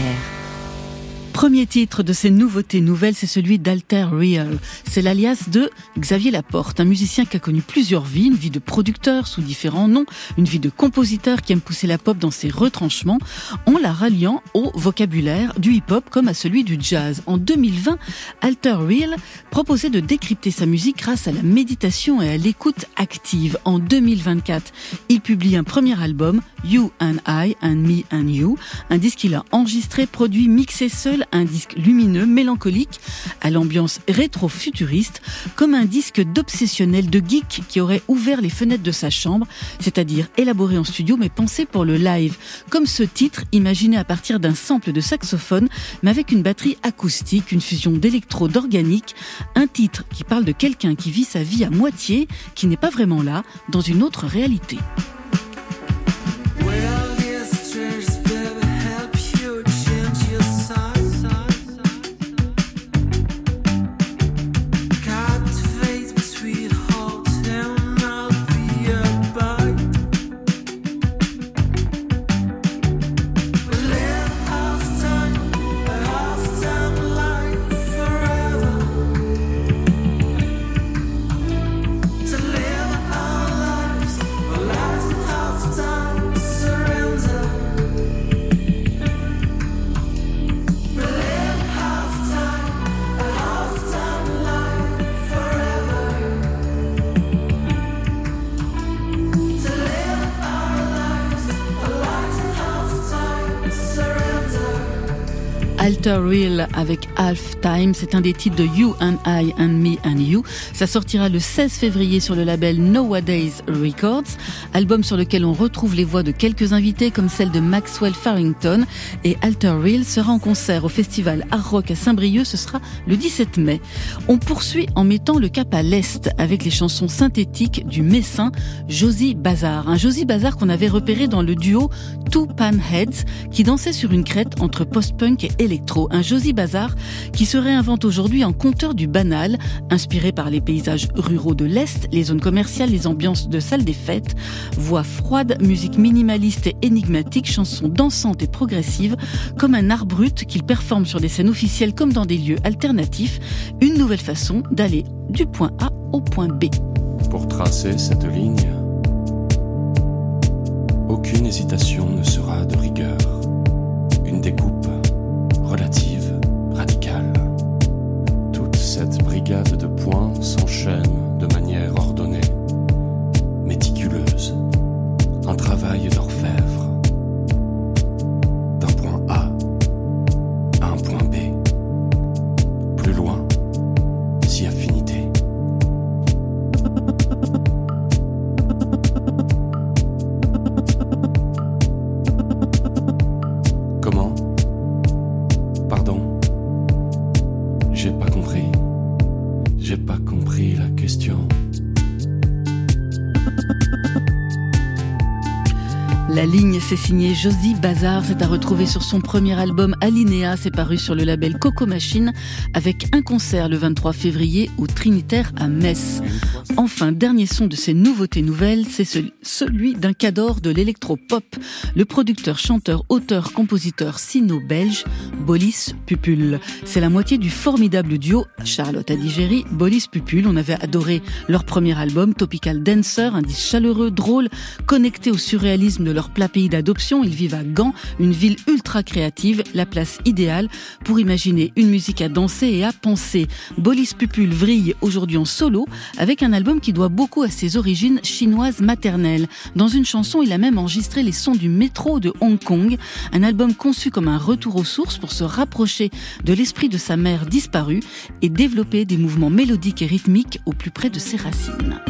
Premier titre de ces nouveautés nouvelles, c'est celui d'Alter Real. C'est l'alias de Xavier Laporte, un musicien qui a connu plusieurs vies, une vie de producteur sous différents noms, une vie de compositeur qui aime pousser la pop dans ses retranchements, en la ralliant au vocabulaire du hip-hop comme à celui du jazz. En 2020, Alter Real proposait de décrypter sa musique grâce à la méditation et à l'écoute active. En 2024, il publie un premier album, You and I and Me and You, un disque qu'il a enregistré, produit, mixé seul un disque lumineux, mélancolique, à l'ambiance rétro-futuriste, comme un disque d'obsessionnel de geek qui aurait ouvert les fenêtres de sa chambre, c'est-à-dire élaboré en studio mais pensé pour le live, comme ce titre imaginé à partir d'un sample de saxophone, mais avec une batterie acoustique, une fusion d'électro d'organique, un titre qui parle de quelqu'un qui vit sa vie à moitié, qui n'est pas vraiment là, dans une autre réalité. Alter Real avec Half Time, c'est un des titres de You and I and Me and You. Ça sortira le 16 février sur le label Nowadays Records, album sur lequel on retrouve les voix de quelques invités comme celle de Maxwell Farrington et Alter Real sera en concert au festival Art Rock à Saint-Brieuc, ce sera le 17 mai. On poursuit en mettant le cap à l'est avec les chansons synthétiques du Messin Josie Bazar, un Josie Bazar qu'on avait repéré dans le duo Two Pan Heads qui dansait sur une crête entre post-punk et électro. Un Josie Bazar qui se réinvente aujourd'hui en conteur du banal, inspiré par les paysages ruraux de l'Est, les zones commerciales, les ambiances de salle des fêtes. Voix froide, musique minimaliste et énigmatique, chansons dansantes et progressives, comme un art brut qu'il performe sur des scènes officielles comme dans des lieux alternatifs. Une nouvelle façon d'aller du point A au point B. Pour tracer cette ligne, aucune hésitation ne sera de rigueur. C'est Josie Bazar. C'est à retrouver sur son premier album Alinéa. C'est paru sur le label Coco Machine avec un concert le 23 février au Trinitaire à Metz. Enfin, dernier son de ces nouveautés nouvelles, c'est celui d'un cador de l'électro-pop. Le producteur, chanteur, auteur, compositeur sino-belge, Bolis Pupul. C'est la moitié du formidable duo Charlotte Adigéry, Bolis Pupul. On avait adoré leur premier album, Topical Dancer, un disque chaleureux, drôle, connecté au surréalisme de leur plat pays d'adoption. Ils vivent à Gand, une ville ultra créative, la place idéale pour imaginer une musique à danser et à penser. Bolis Pupul vrille aujourd'hui en solo avec un album qui doit beaucoup à ses origines chinoises maternelles. Dans une chanson, il a même enregistré les sons du métro de Hong Kong, un album conçu comme un retour aux sources pour se rapprocher de l'esprit de sa mère disparue et développer des mouvements mélodiques et rythmiques au plus près de ses racines.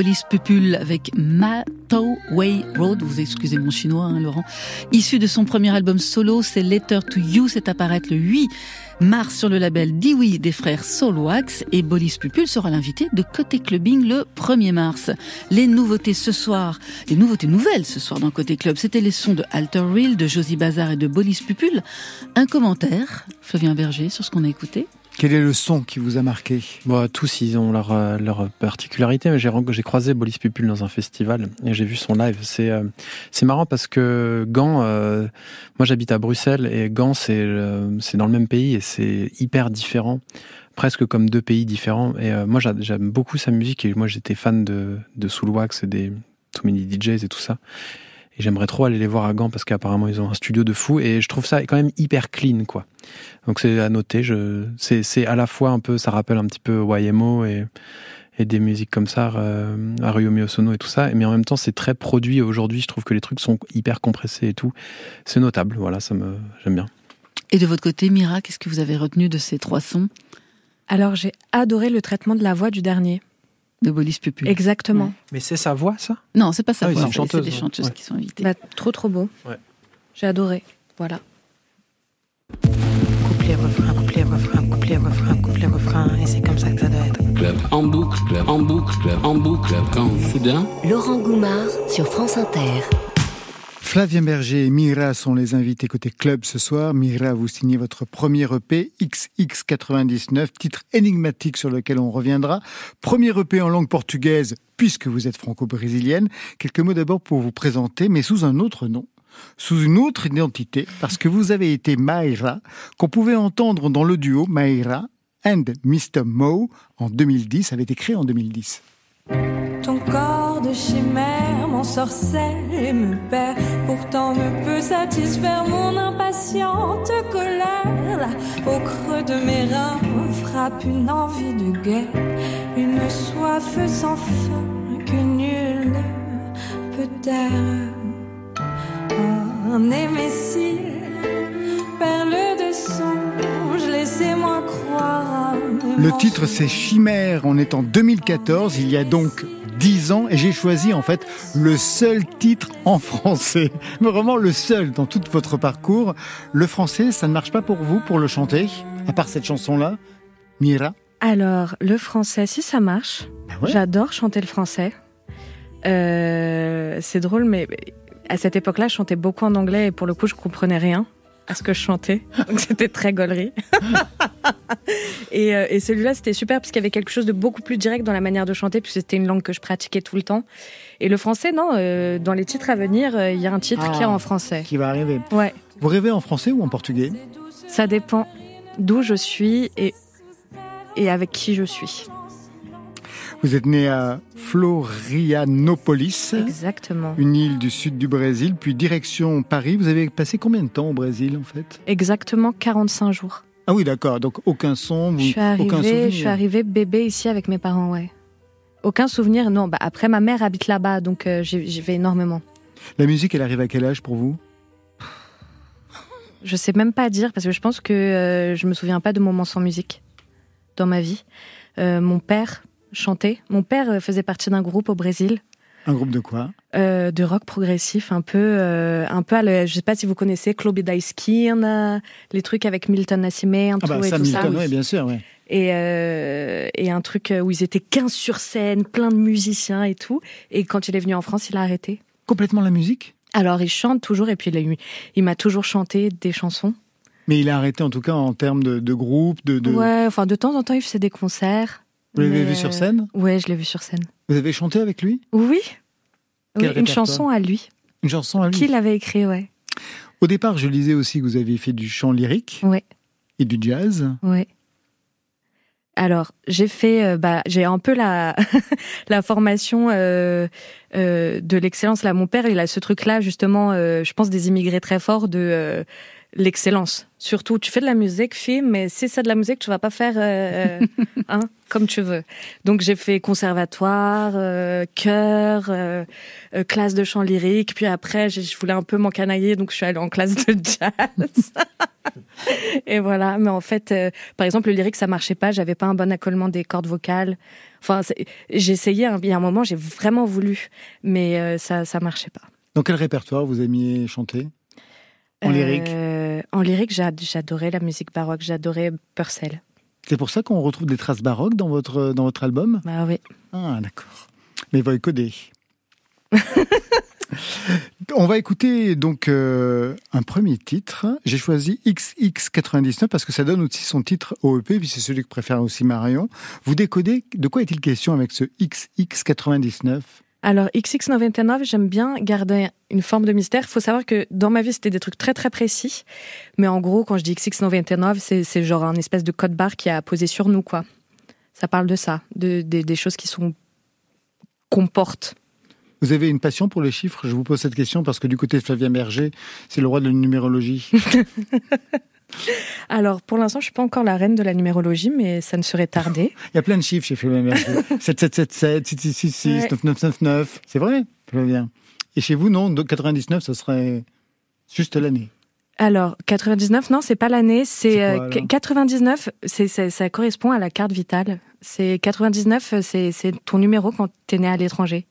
Bolis Pupul avec Ma Tao Wei Road. Vous excusez mon chinois, hein, Laurent. Issu de son premier album solo, c'est Letter to You. C'est apparaître le 8 mars sur le label Diwi des frères Soulwax et Bolis Pupul sera l'invité de Côté Clubbing le 1er mars. Les nouveautés ce soir, les nouveautés nouvelles ce soir dans Côté Club, c'était les sons de Alter Real, de Josie Bazar et de Bolis Pupul. Un commentaire, Flavien Berger, sur ce qu'on a écouté Quel est le son qui vous a marqué? Bon, tous, ils ont leur, euh, leur particularité. J'ai croisé Bolis Pupul dans un festival et j'ai vu son live. C'est euh, marrant parce que Gand, euh, moi j'habite à Bruxelles et Gand c'est dans le même pays et c'est hyper différent, presque comme deux pays différents. Et moi j'a- j'aime beaucoup sa musique et moi j'étais fan de de Soulwax et des Too Many DJs et tout ça. Et j'aimerais trop aller les voir à Gand parce qu'apparemment ils ont un studio de fou et je trouve ça quand même hyper clean quoi. Donc c'est à noter. Je, c'est, c'est à la fois un peu, ça rappelle un petit peu YMO et, et des musiques comme ça, euh, Osono et tout ça. Mais en même temps, c'est très produit aujourd'hui. Je trouve que les trucs sont hyper compressés et tout. C'est notable. Voilà, ça me, j'aime bien. Et de votre côté, Mira, qu'est-ce que vous avez retenu de ces trois sons? Alors j'ai adoré le traitement de la voix du dernier. De Bolis Pupul Exactement. Mais c'est sa voix, ça? Non, c'est pas ça. Ah oui, c'est des ouais. chanteuses Ouais. qui sont invitées. Bah, trop trop beau. Ouais. J'ai adoré. Voilà. Couplet, refrain, couplet, refrain, couplet, refrain, couplet, refrain, et c'est comme ça que ça doit être. Club en boucle, club en boucle, club en boucle, quand soudain. Laurent Goumard sur France Inter. Flavien Berger et Mira sont les invités côté club ce soir. Mira, vous signez votre premier EP, XX99, titre énigmatique sur lequel on reviendra. Premier EP en langue portugaise, puisque vous êtes franco-brésilienne. Quelques mots d'abord pour vous présenter, mais sous un autre nom. Sous une autre identité, parce que vous avez été Maïra, qu'on pouvait entendre dans le duo Maïra and Mr. Mo en 2010, avait été créé en 2010. Ton corps de chimère m'ensorcelle et me perd, pourtant me peut satisfaire mon impatiente colère. Au creux de mes reins frappe une envie de guerre, une soif sans fin que nul ne peut taire. Un émissile, Le titre c'est Chimère, on est en 2014, il y a donc 10 ans, et j'ai choisi en fait le seul titre en français. (laughs) Mais Vraiment le seul dans tout votre parcours. Le français, ça ne marche pas pour vous pour le chanter, à part cette chanson-là Mira? Alors, le français, si ça marche, Ah ouais j'adore chanter le français. Euh, c'est drôle, mais à cette époque-là, je chantais beaucoup en anglais et pour le coup, je comprenais rien à ce que je chantais. Donc c'était très gaulerie. (laughs) et euh, et celui-là, c'était super parce qu'il y avait quelque chose de beaucoup plus direct dans la manière de chanter, puisque c'était une langue que je pratiquais tout le temps. Et le français, non, euh, dans les titres à venir, euh, il y a un titre Ah, qui est en français. Qui va arriver. Ouais, Vous rêvez en français ou en portugais? Ça dépend d'où je suis et, et avec qui je suis. Vous êtes né à Florianopolis, Exactement. une île du sud du Brésil, puis direction Paris. Vous avez passé combien de temps au Brésil en fait? Exactement 45 jours. Ah oui, d'accord, donc aucun son, vous, Je suis aucun arrivée, souvenir. je suis arrivée bébé ici avec mes parents, ouais. Aucun souvenir, non. Bah, après, ma mère habite là-bas, donc euh, j'y j'y vais énormément. La musique, elle arrive à quel âge pour vous? Je sais même pas dire parce que je pense que euh, je me souviens pas de moments sans musique dans ma vie. Euh, mon père chantait. Mon père euh, faisait partie d'un groupe au Brésil. Un groupe de quoi? Euh, de rock progressif, un peu, euh, un peu. À le- je sais pas si vous connaissez Clube da Esquina, les trucs avec Milton Nascimento Ah bah et ça, tout ça. Milton, oui, bien sûr, ouais. Et, euh, et un truc où ils étaient 15 sur scène, plein de musiciens et tout. Et quand il est venu en France, il a arrêté. Complètement la musique? Alors il chante toujours et puis il, il m'a toujours chanté des chansons. Mais il a arrêté en tout cas en termes de, de groupe, de... de... Ouais, enfin de temps en temps il faisait des concerts. Vous l'avez vu sur scène? Ouais, je l'ai vu sur scène. Vous avez chanté avec lui? Oui. Une chanson à lui. Une chanson à lui? Qu'il avait écrit, ouais. Au départ, je lisais aussi que vous aviez fait du chant lyrique Ouais. et du jazz. Ouais. Alors, j'ai fait, euh, bah, j'ai un peu la, (laughs) la formation euh, euh, de l'excellence. Là, mon père, il a ce truc-là, justement, je pense des immigrés très forts de l'excellence. Surtout, tu fais de la musique, fille, mais si c'est de la musique, tu vas pas faire, (laughs) hein, comme tu veux. Donc j'ai fait conservatoire, euh, chœur, euh, euh, classe de chant lyrique. Puis après, je voulais un peu m'encanailler, donc je suis allée en classe de jazz. (laughs) Et voilà. Mais en fait, par exemple, le lyrique, ça marchait pas. J'avais pas un bon accolement des cordes vocales. Enfin, j'ai essayé. hein, Il y a un moment, j'ai vraiment voulu, mais ça, ça marchait pas. Dans quel répertoire vous aimiez chanter? En lyrique? En lyrique, j'a- j'adorais la musique baroque. J'adorais Purcell. C'est pour ça qu'on retrouve des traces baroques dans votre, dans votre album? Bah oui. Ah, d'accord. Mais vous codé. (laughs) On va écouter donc euh, un premier titre. J'ai choisi XX99 parce que ça donne aussi son titre au EP, puis c'est celui que préfère aussi Marion. Vous décodez, de quoi est-il question avec ce XX99 Alors, XX99, j'aime bien garder une forme de mystère. Il faut savoir que dans ma vie, c'était des trucs très très précis. Mais en gros, quand je dis XX99, c'est, c'est genre un espèce de code barre qui a posé sur nous, quoi. Ça parle de ça, de, des- des choses qui sont qu'on porte. Vous avez une passion pour les chiffres? Je vous pose cette question parce que du côté de Flavien Berger, c'est le roi de la numérologie. (laughs) Alors, pour l'instant, je suis pas encore la reine de la numérologie, mais ça ne serait tardé. (laughs) Il y a plein de chiffres chez Flavien Berger. 7777, 6666, Ouais. 9999. C'est vrai, Flavien. Et chez vous, non, donc 99, ça serait juste l'année. Alors, 99, non, c'est pas l'année, c'est, C'est quoi, euh, alors 99, c'est, c'est- ça correspond à la carte vitale. C'est 99, c'est, c'est ton numéro quand t'es né à l'étranger.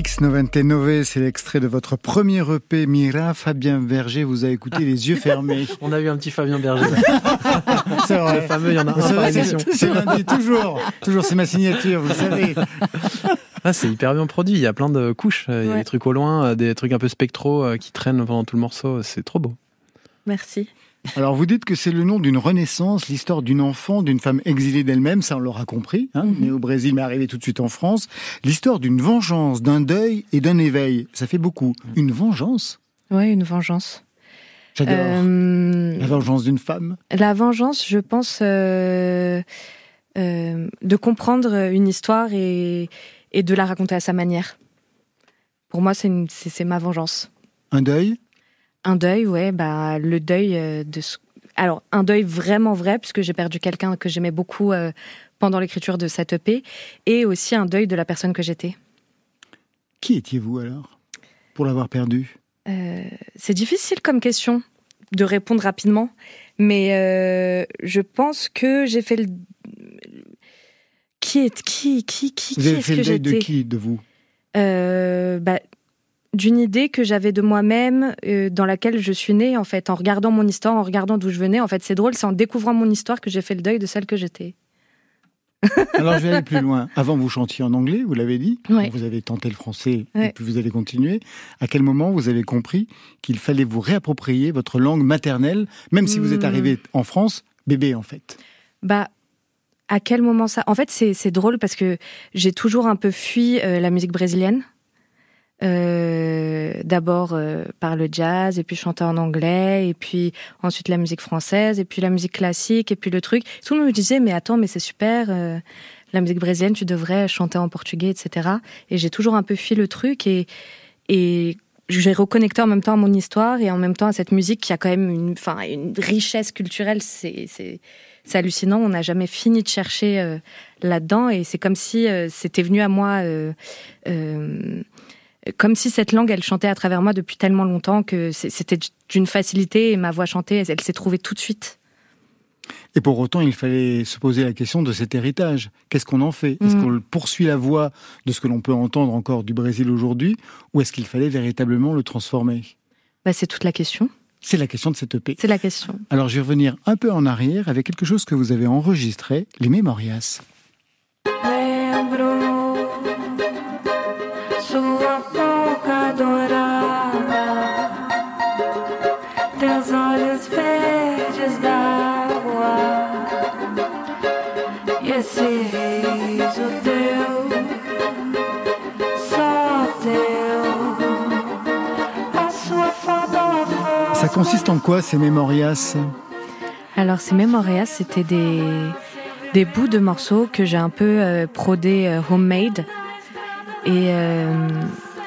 XX99, c'est l'extrait de votre premier EP Mira. Fabien Berger vous a écouté les yeux fermés. (laughs) On a eu un petit Fabien Berger. (laughs) C'est vrai. Le fameux, il y en a un par émission. c'est- lundi, toujours. Toujours, c'est ma signature, vous le savez. (laughs) Ah, c'est hyper bien produit. Il y a plein de couches. Il y a Ouais. des trucs au loin, des trucs un peu spectro euh, qui traînent pendant tout le morceau. C'est trop beau. Merci. Alors, vous dites que c'est le nom d'une renaissance, l'histoire d'une enfant, d'une femme exilée d'elle-même, ça on l'aura compris, hein, née au Brésil mais arrivée tout de suite en France. L'histoire d'une vengeance, d'un deuil et d'un éveil, ça fait beaucoup. Une vengeance? Ouais, une vengeance. J'adore. Euh, La vengeance d'une femme? La vengeance, je pense, euh, euh, de comprendre une histoire et, et de la raconter à sa manière. Pour moi, c'est une- c'est c'est ma vengeance. Un deuil? Un deuil, ouais, bah le deuil euh, de. ce- Alors un deuil vraiment vrai puisque j'ai perdu quelqu'un que j'aimais beaucoup euh, pendant l'écriture de cette EP, et aussi un deuil de la personne que j'étais. Qui étiez-vous alors Pour l'avoir perdu? Euh, c'est difficile comme question de répondre rapidement, mais euh, je pense que j'ai fait le. Qui est qui qui qui qui est-ce que deuil de j'étais? qui de vous? Bah, d'une idée que j'avais de moi-même, euh, dans laquelle je suis née, en fait, en regardant mon histoire, en regardant d'où je venais. En fait, c'est drôle, c'est en découvrant mon histoire que j'ai fait le deuil de celle que j'étais. (laughs) Alors je vais aller plus loin. (laughs) Avant, vous chantiez en anglais, vous l'avez dit. Ouais. Vous avez tenté le français et puis vous allez continuer. À quel moment vous avez compris qu'il fallait vous réapproprier votre langue maternelle, même si vous êtes Hmm. arrivé en France, bébé en fait? Bah, à quel moment ça? En fait, c'est c'est drôle parce que j'ai toujours un peu fui euh, la musique brésilienne. Euh, D'abord euh, par le jazz, et puis chanter en anglais, et puis ensuite la musique française, et puis la musique classique, et puis le truc. Tout le monde me disait, mais attends, mais c'est super, euh, la musique brésilienne, tu devrais chanter en portugais, etc. Et j'ai toujours un peu fui le truc, et, et j'ai reconnecté en même temps à mon histoire, et en même temps à cette musique qui a quand même une, enfin, une richesse culturelle. C'est c'est- hallucinant. On n'a jamais fini de chercher euh, là-dedans et c'est comme si euh, c'était venu à moi, euh, euh, comme si cette langue, elle chantait à travers moi depuis tellement longtemps que c'était d'une facilité et ma voix chantée, elle, elle s'est trouvée tout de suite. Et pour autant, il fallait se poser la question de cet héritage. Qu'est-ce qu'on en fait? Est-ce Mm. qu'on poursuit la voie de ce que l'on peut entendre encore du Brésil aujourd'hui, ou est-ce qu'il fallait véritablement le transformer? Bah, c'est toute la question. C'est la question de cette EP. C'est la question. Alors je vais revenir un peu en arrière avec quelque chose que vous avez enregistré, les Memorias. Sua boca dourada, teus olhos verdes d'água, e esse riso teu, só teu, a sua foto a Ça consiste en quoi ces Memorias Alors, ces Memorias, c'était des, des bouts de morceaux que j'ai un peu euh, prodé euh, homemade. Et, euh,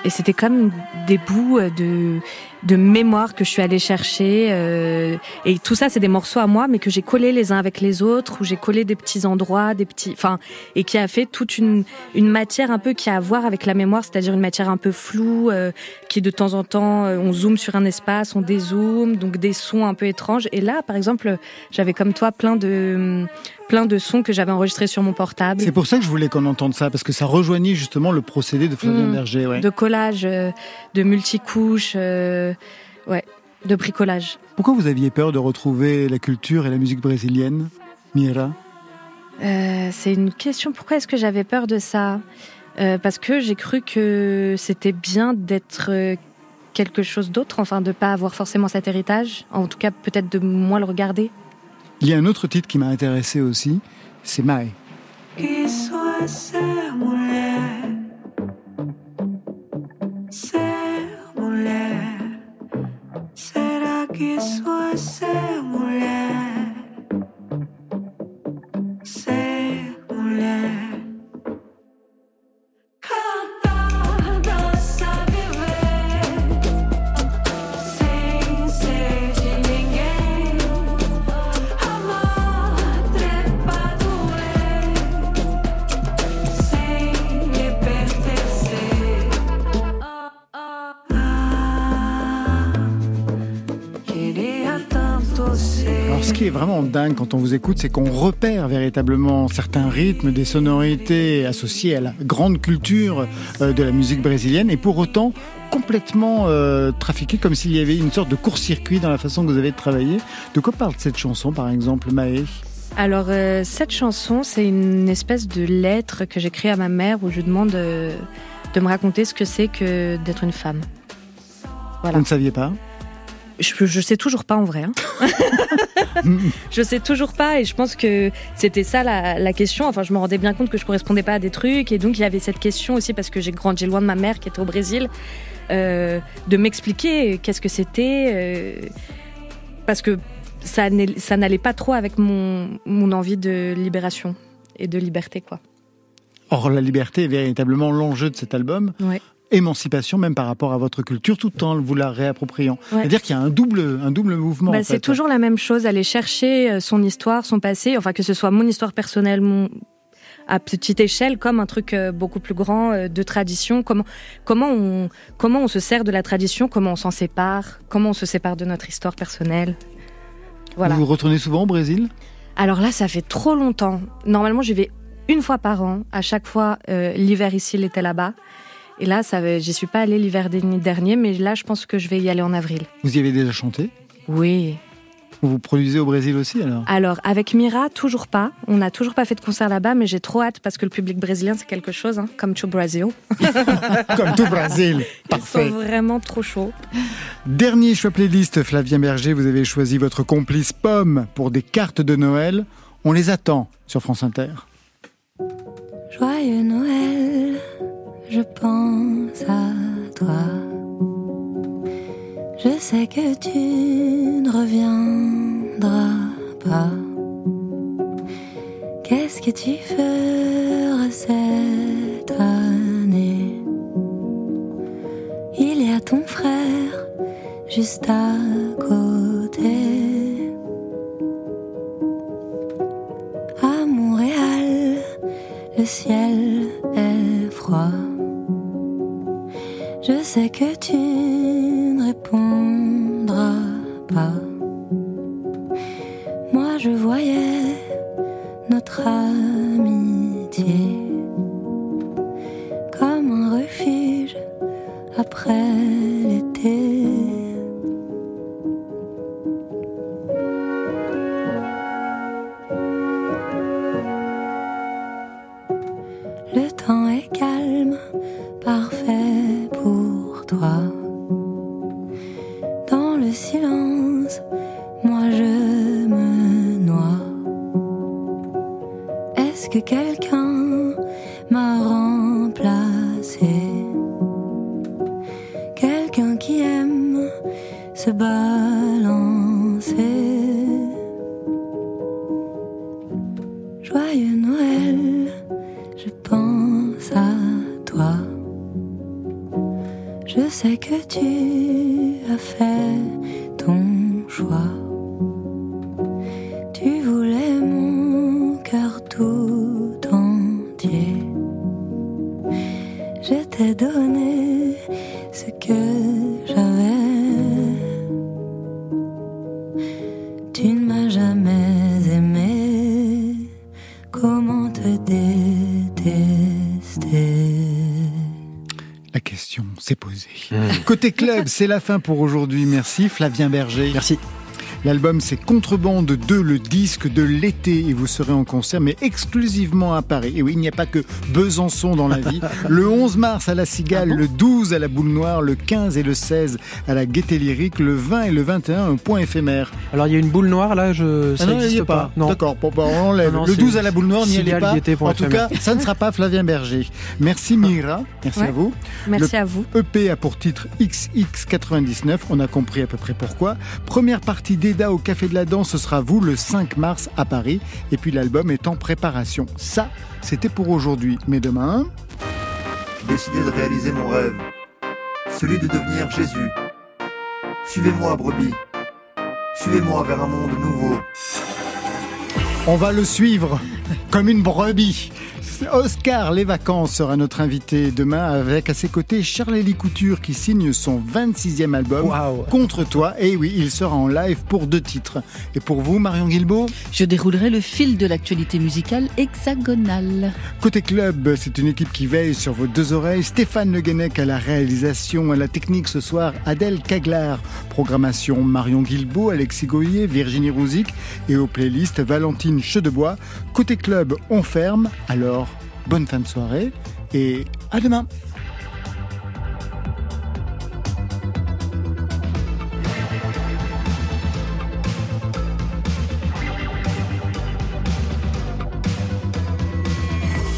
et c'était comme des bouts de, de mémoire que je suis allée chercher. euh, et tout ça, c'est des morceaux à moi, mais que j'ai collés les uns avec les autres, où j'ai collé des petits endroits, des petits, enfin, et qui a fait toute une, une matière un peu qui a à voir avec la mémoire, c'est-à-dire une matière un peu floue, euh, qui de temps en temps, euh, on zoome sur un espace, on dézoome, donc des sons un peu étranges. Et là, par exemple, j'avais comme toi plein de, plein de sons que j'avais enregistrés sur mon portable. C'est pour ça que je voulais qu'on entende ça, parce que ça rejoignait justement le procédé de Flavien Mm. Berger. ouais. de collage, euh, de multicouches, euh, ouais, de bricolage. Pourquoi vous aviez peur de retrouver la culture et la musique brésilienne, Mira? Euh, c'est une question. Pourquoi est-ce que j'avais peur de ça? Parce que j'ai cru que c'était bien d'être quelque chose d'autre, enfin de pas avoir forcément cet héritage. En tout cas, peut-être de moins le regarder. Il y a un autre titre qui m'a intéressé aussi, c'est mulher? Qui est vraiment dingue quand on vous écoute, c'est qu'on repère véritablement certains rythmes, des sonorités associées à la grande culture euh, de la musique brésilienne, et pour autant complètement euh, trafiqué comme s'il y avait une sorte de court-circuit dans la façon que vous avez de travailler. De quoi parle cette chanson, par exemple, Maë? Alors, euh, cette chanson, c'est une espèce de lettre que j'écris à ma mère où je demande euh, de me raconter ce que c'est que d'être une femme. Voilà. Vous ne saviez pas? Je, je sais toujours pas en vrai. hein. (laughs) je sais toujours pas et je pense que c'était ça la, la question. Enfin, je me rendais bien compte que je correspondais pas à des trucs et donc il y avait cette question aussi parce que j'ai grandi loin de ma mère qui était au Brésil, euh, de m'expliquer qu'est-ce que c'était euh, parce que ça n'allait pas trop avec mon, mon envie de libération et de liberté quoi. Or, la liberté est véritablement l'enjeu de cet album. Ouais. Émancipation, même par rapport à votre culture, tout en vous la réappropriant. Ouais. C'est-à-dire qu'il y a un double, un double mouvement. Bah, c'est toujours la même chose, aller chercher euh, son histoire, son passé, enfin que ce soit mon histoire personnelle, mon à petite échelle comme un truc euh, beaucoup plus grand euh, de tradition. Comment, comment, on, comment on se sert de la tradition, comment on s'en sépare, comment on se sépare de notre histoire personnelle? Voilà. Vous vous retournez souvent au Brésil? Alors là, ça fait trop longtemps. Normalement, j'y vais une fois par an. À chaque fois, euh, l'hiver ici, l'été là-bas. Et là, ça, j'y suis pas allée l'hiver dernier, mais là, je pense que je vais y aller en avril. Vous y avez déjà chanté? Oui. Vous produisez au Brésil aussi alors? Alors, avec Mira, toujours pas. On n'a toujours pas fait de concert là-bas, mais j'ai trop hâte parce que le public brésilien, c'est quelque chose, hein, comme tout Brasil. (laughs) Comme tout Brésil. Parfait. Ils sont vraiment trop chauds. Dernier choix playlist, Flavien Berger, vous avez choisi votre complice Pomme pour des cartes de Noël. On les attend sur France Inter. Joyeux Noël, je pense à toi. Je sais que tu ne reviendras pas. Qu'est-ce que tu feras cette année? Il y a ton frère juste à côté. À Montréal, le ciel est froid. Sais que tu c'est la fin pour aujourd'hui. Merci Flavien Berger. Merci. L'album c'est Contrebande 2, le disque de l'été et vous serez en concert mais exclusivement à Paris. Et oui, il n'y a pas que Besançon dans la vie. (laughs) Le 11 mars à la Cigale, le 12 à la Boule Noire, le 15 et le 16 à la Gaîté Lyrique, le 20 et le 21 un point éphémère. Alors il y a une boule noire là, je... ça Ah y n'existe pas. Non. D'accord, bon, bah, on enlève. Non, non, le c'est 12 à la Boule Noire, n'y allez pas. En tout éphémère. cas, ça ne sera pas Flavien Berger. Merci Mira, merci Ouais. à vous. Merci Le à vous. EP a pour titre XX99, on a compris à peu près pourquoi. Première partie au Café de la Danse, ce sera vous le 5 mars à Paris. Et puis l'album est en préparation. Ça, c'était pour aujourd'hui. Mais demain... J'ai décidé de réaliser mon rêve, celui de devenir Jésus. Suivez-moi, brebis. Suivez-moi vers un monde nouveau. On va le suivre comme une brebis. Oscar Les Vacances sera notre invité demain avec à ses côtés Charles-Élie Couture qui signe son 26e album Contre toi. Et oui, il sera en live pour deux titres. Et pour vous, Marion Guilbault Je déroulerai le fil de l'actualité musicale hexagonale. Côté club, c'est une équipe qui veille sur vos deux oreilles. Stéphane Le Guenec à la réalisation, à la technique ce soir, Adèle Caglar. Programmation Marion Guilbault, Alexis Goyer, Virginie Rouzic et aux playlists Valentine Chedebois. Côté club, on ferme. Alors, bonne fin de soirée et à demain.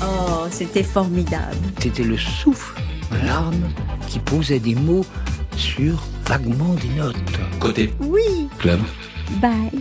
Oh, c'était formidable. C'était le souffle de l'arme qui posait des mots sur vaguement des notes. Côté Oui. club. Bye.